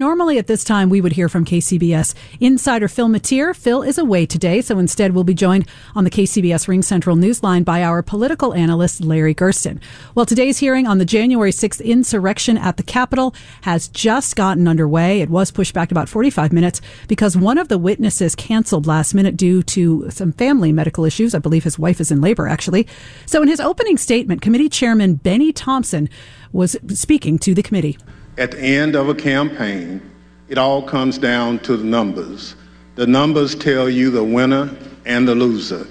Normally at this time, we would hear from KCBS insider Phil Matier. Phil is away today, so instead we'll be joined on the KCBS RingCentral Newsline by our political analyst, Larry Gerston. Well, today's hearing on the January 6th insurrection at the Capitol has just gotten underway. It was pushed back about 45 minutes because one of the witnesses canceled last minute due to some family medical issues. I believe his wife is in labor, actually. So in his opening statement, committee chairman Benny Thompson was speaking to the committee. At the end of a campaign, it all comes down to the numbers. The numbers tell you the winner and the loser.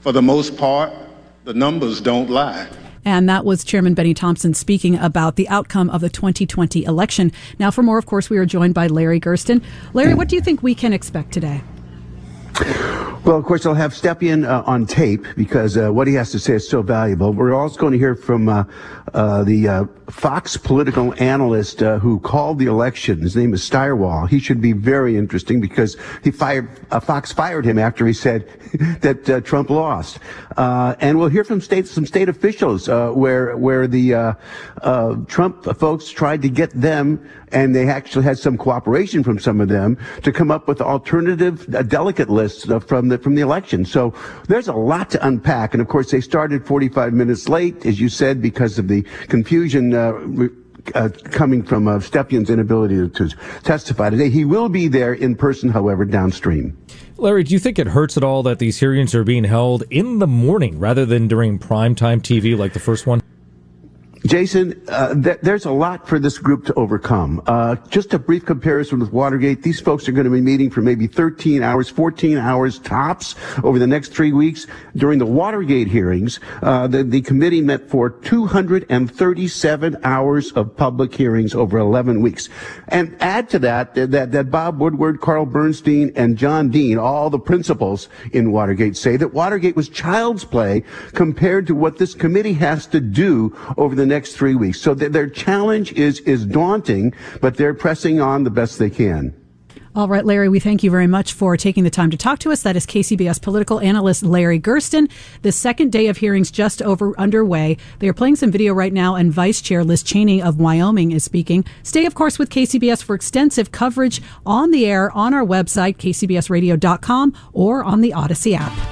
For the most part, the numbers don't lie. And that was Chairman Benny Thompson speaking about the outcome of the 2020 election. Now, for more, of course, we are joined by Larry Gerston. Larry, what do you think we can expect today? Well, of course, I'll have Stepien uh, on tape because uh, what he has to say is so valuable. We're also going to hear from uh, uh the uh, Fox political analyst uh, who called the election. His name is Stirewalt. He should be very interesting because he fired Fox fired him after he said that Trump lost. and we'll hear from state some state officials where where the Trump folks tried to get them, and they actually had some cooperation from some of them to come up with alternative delegate lists from the from the election. So there's a lot to unpack, and of course they started 45 minutes late, as you said, because of the confusion. Uh, uh, coming from uh, inability to, to, testify today. He will be there in person, however, downstream. Larry, do you think it hurts at all that these hearings are being held in the morning rather than during primetime TV like the first one? Jason, uh, th- there's a lot for this group to overcome. Uh, just a brief comparison with Watergate. These folks are going to be meeting for maybe 13 hours, 14 hours tops over the next three weeks. During the Watergate hearings, uh, the, the committee met for 237 hours of public hearings over 11 weeks. And add to that that, that Bob Woodward, Carl Bernstein, and John Dean, all the principals in Watergate, say that Watergate was child's play compared to what this committee has to do over the next three weeks. So th- their challenge is, is daunting, but they're pressing on the best they can. All right, Larry, we thank you very much for taking the time to talk to us. That is KCBS political analyst Larry Gerston. The second day of hearings just over underway. They are playing some video right now, and Vice Chair Liz Cheney of Wyoming is speaking. Stay, of course, with KCBS for extensive coverage on the air on our website, kcbsradio.com, or on the Audacy app.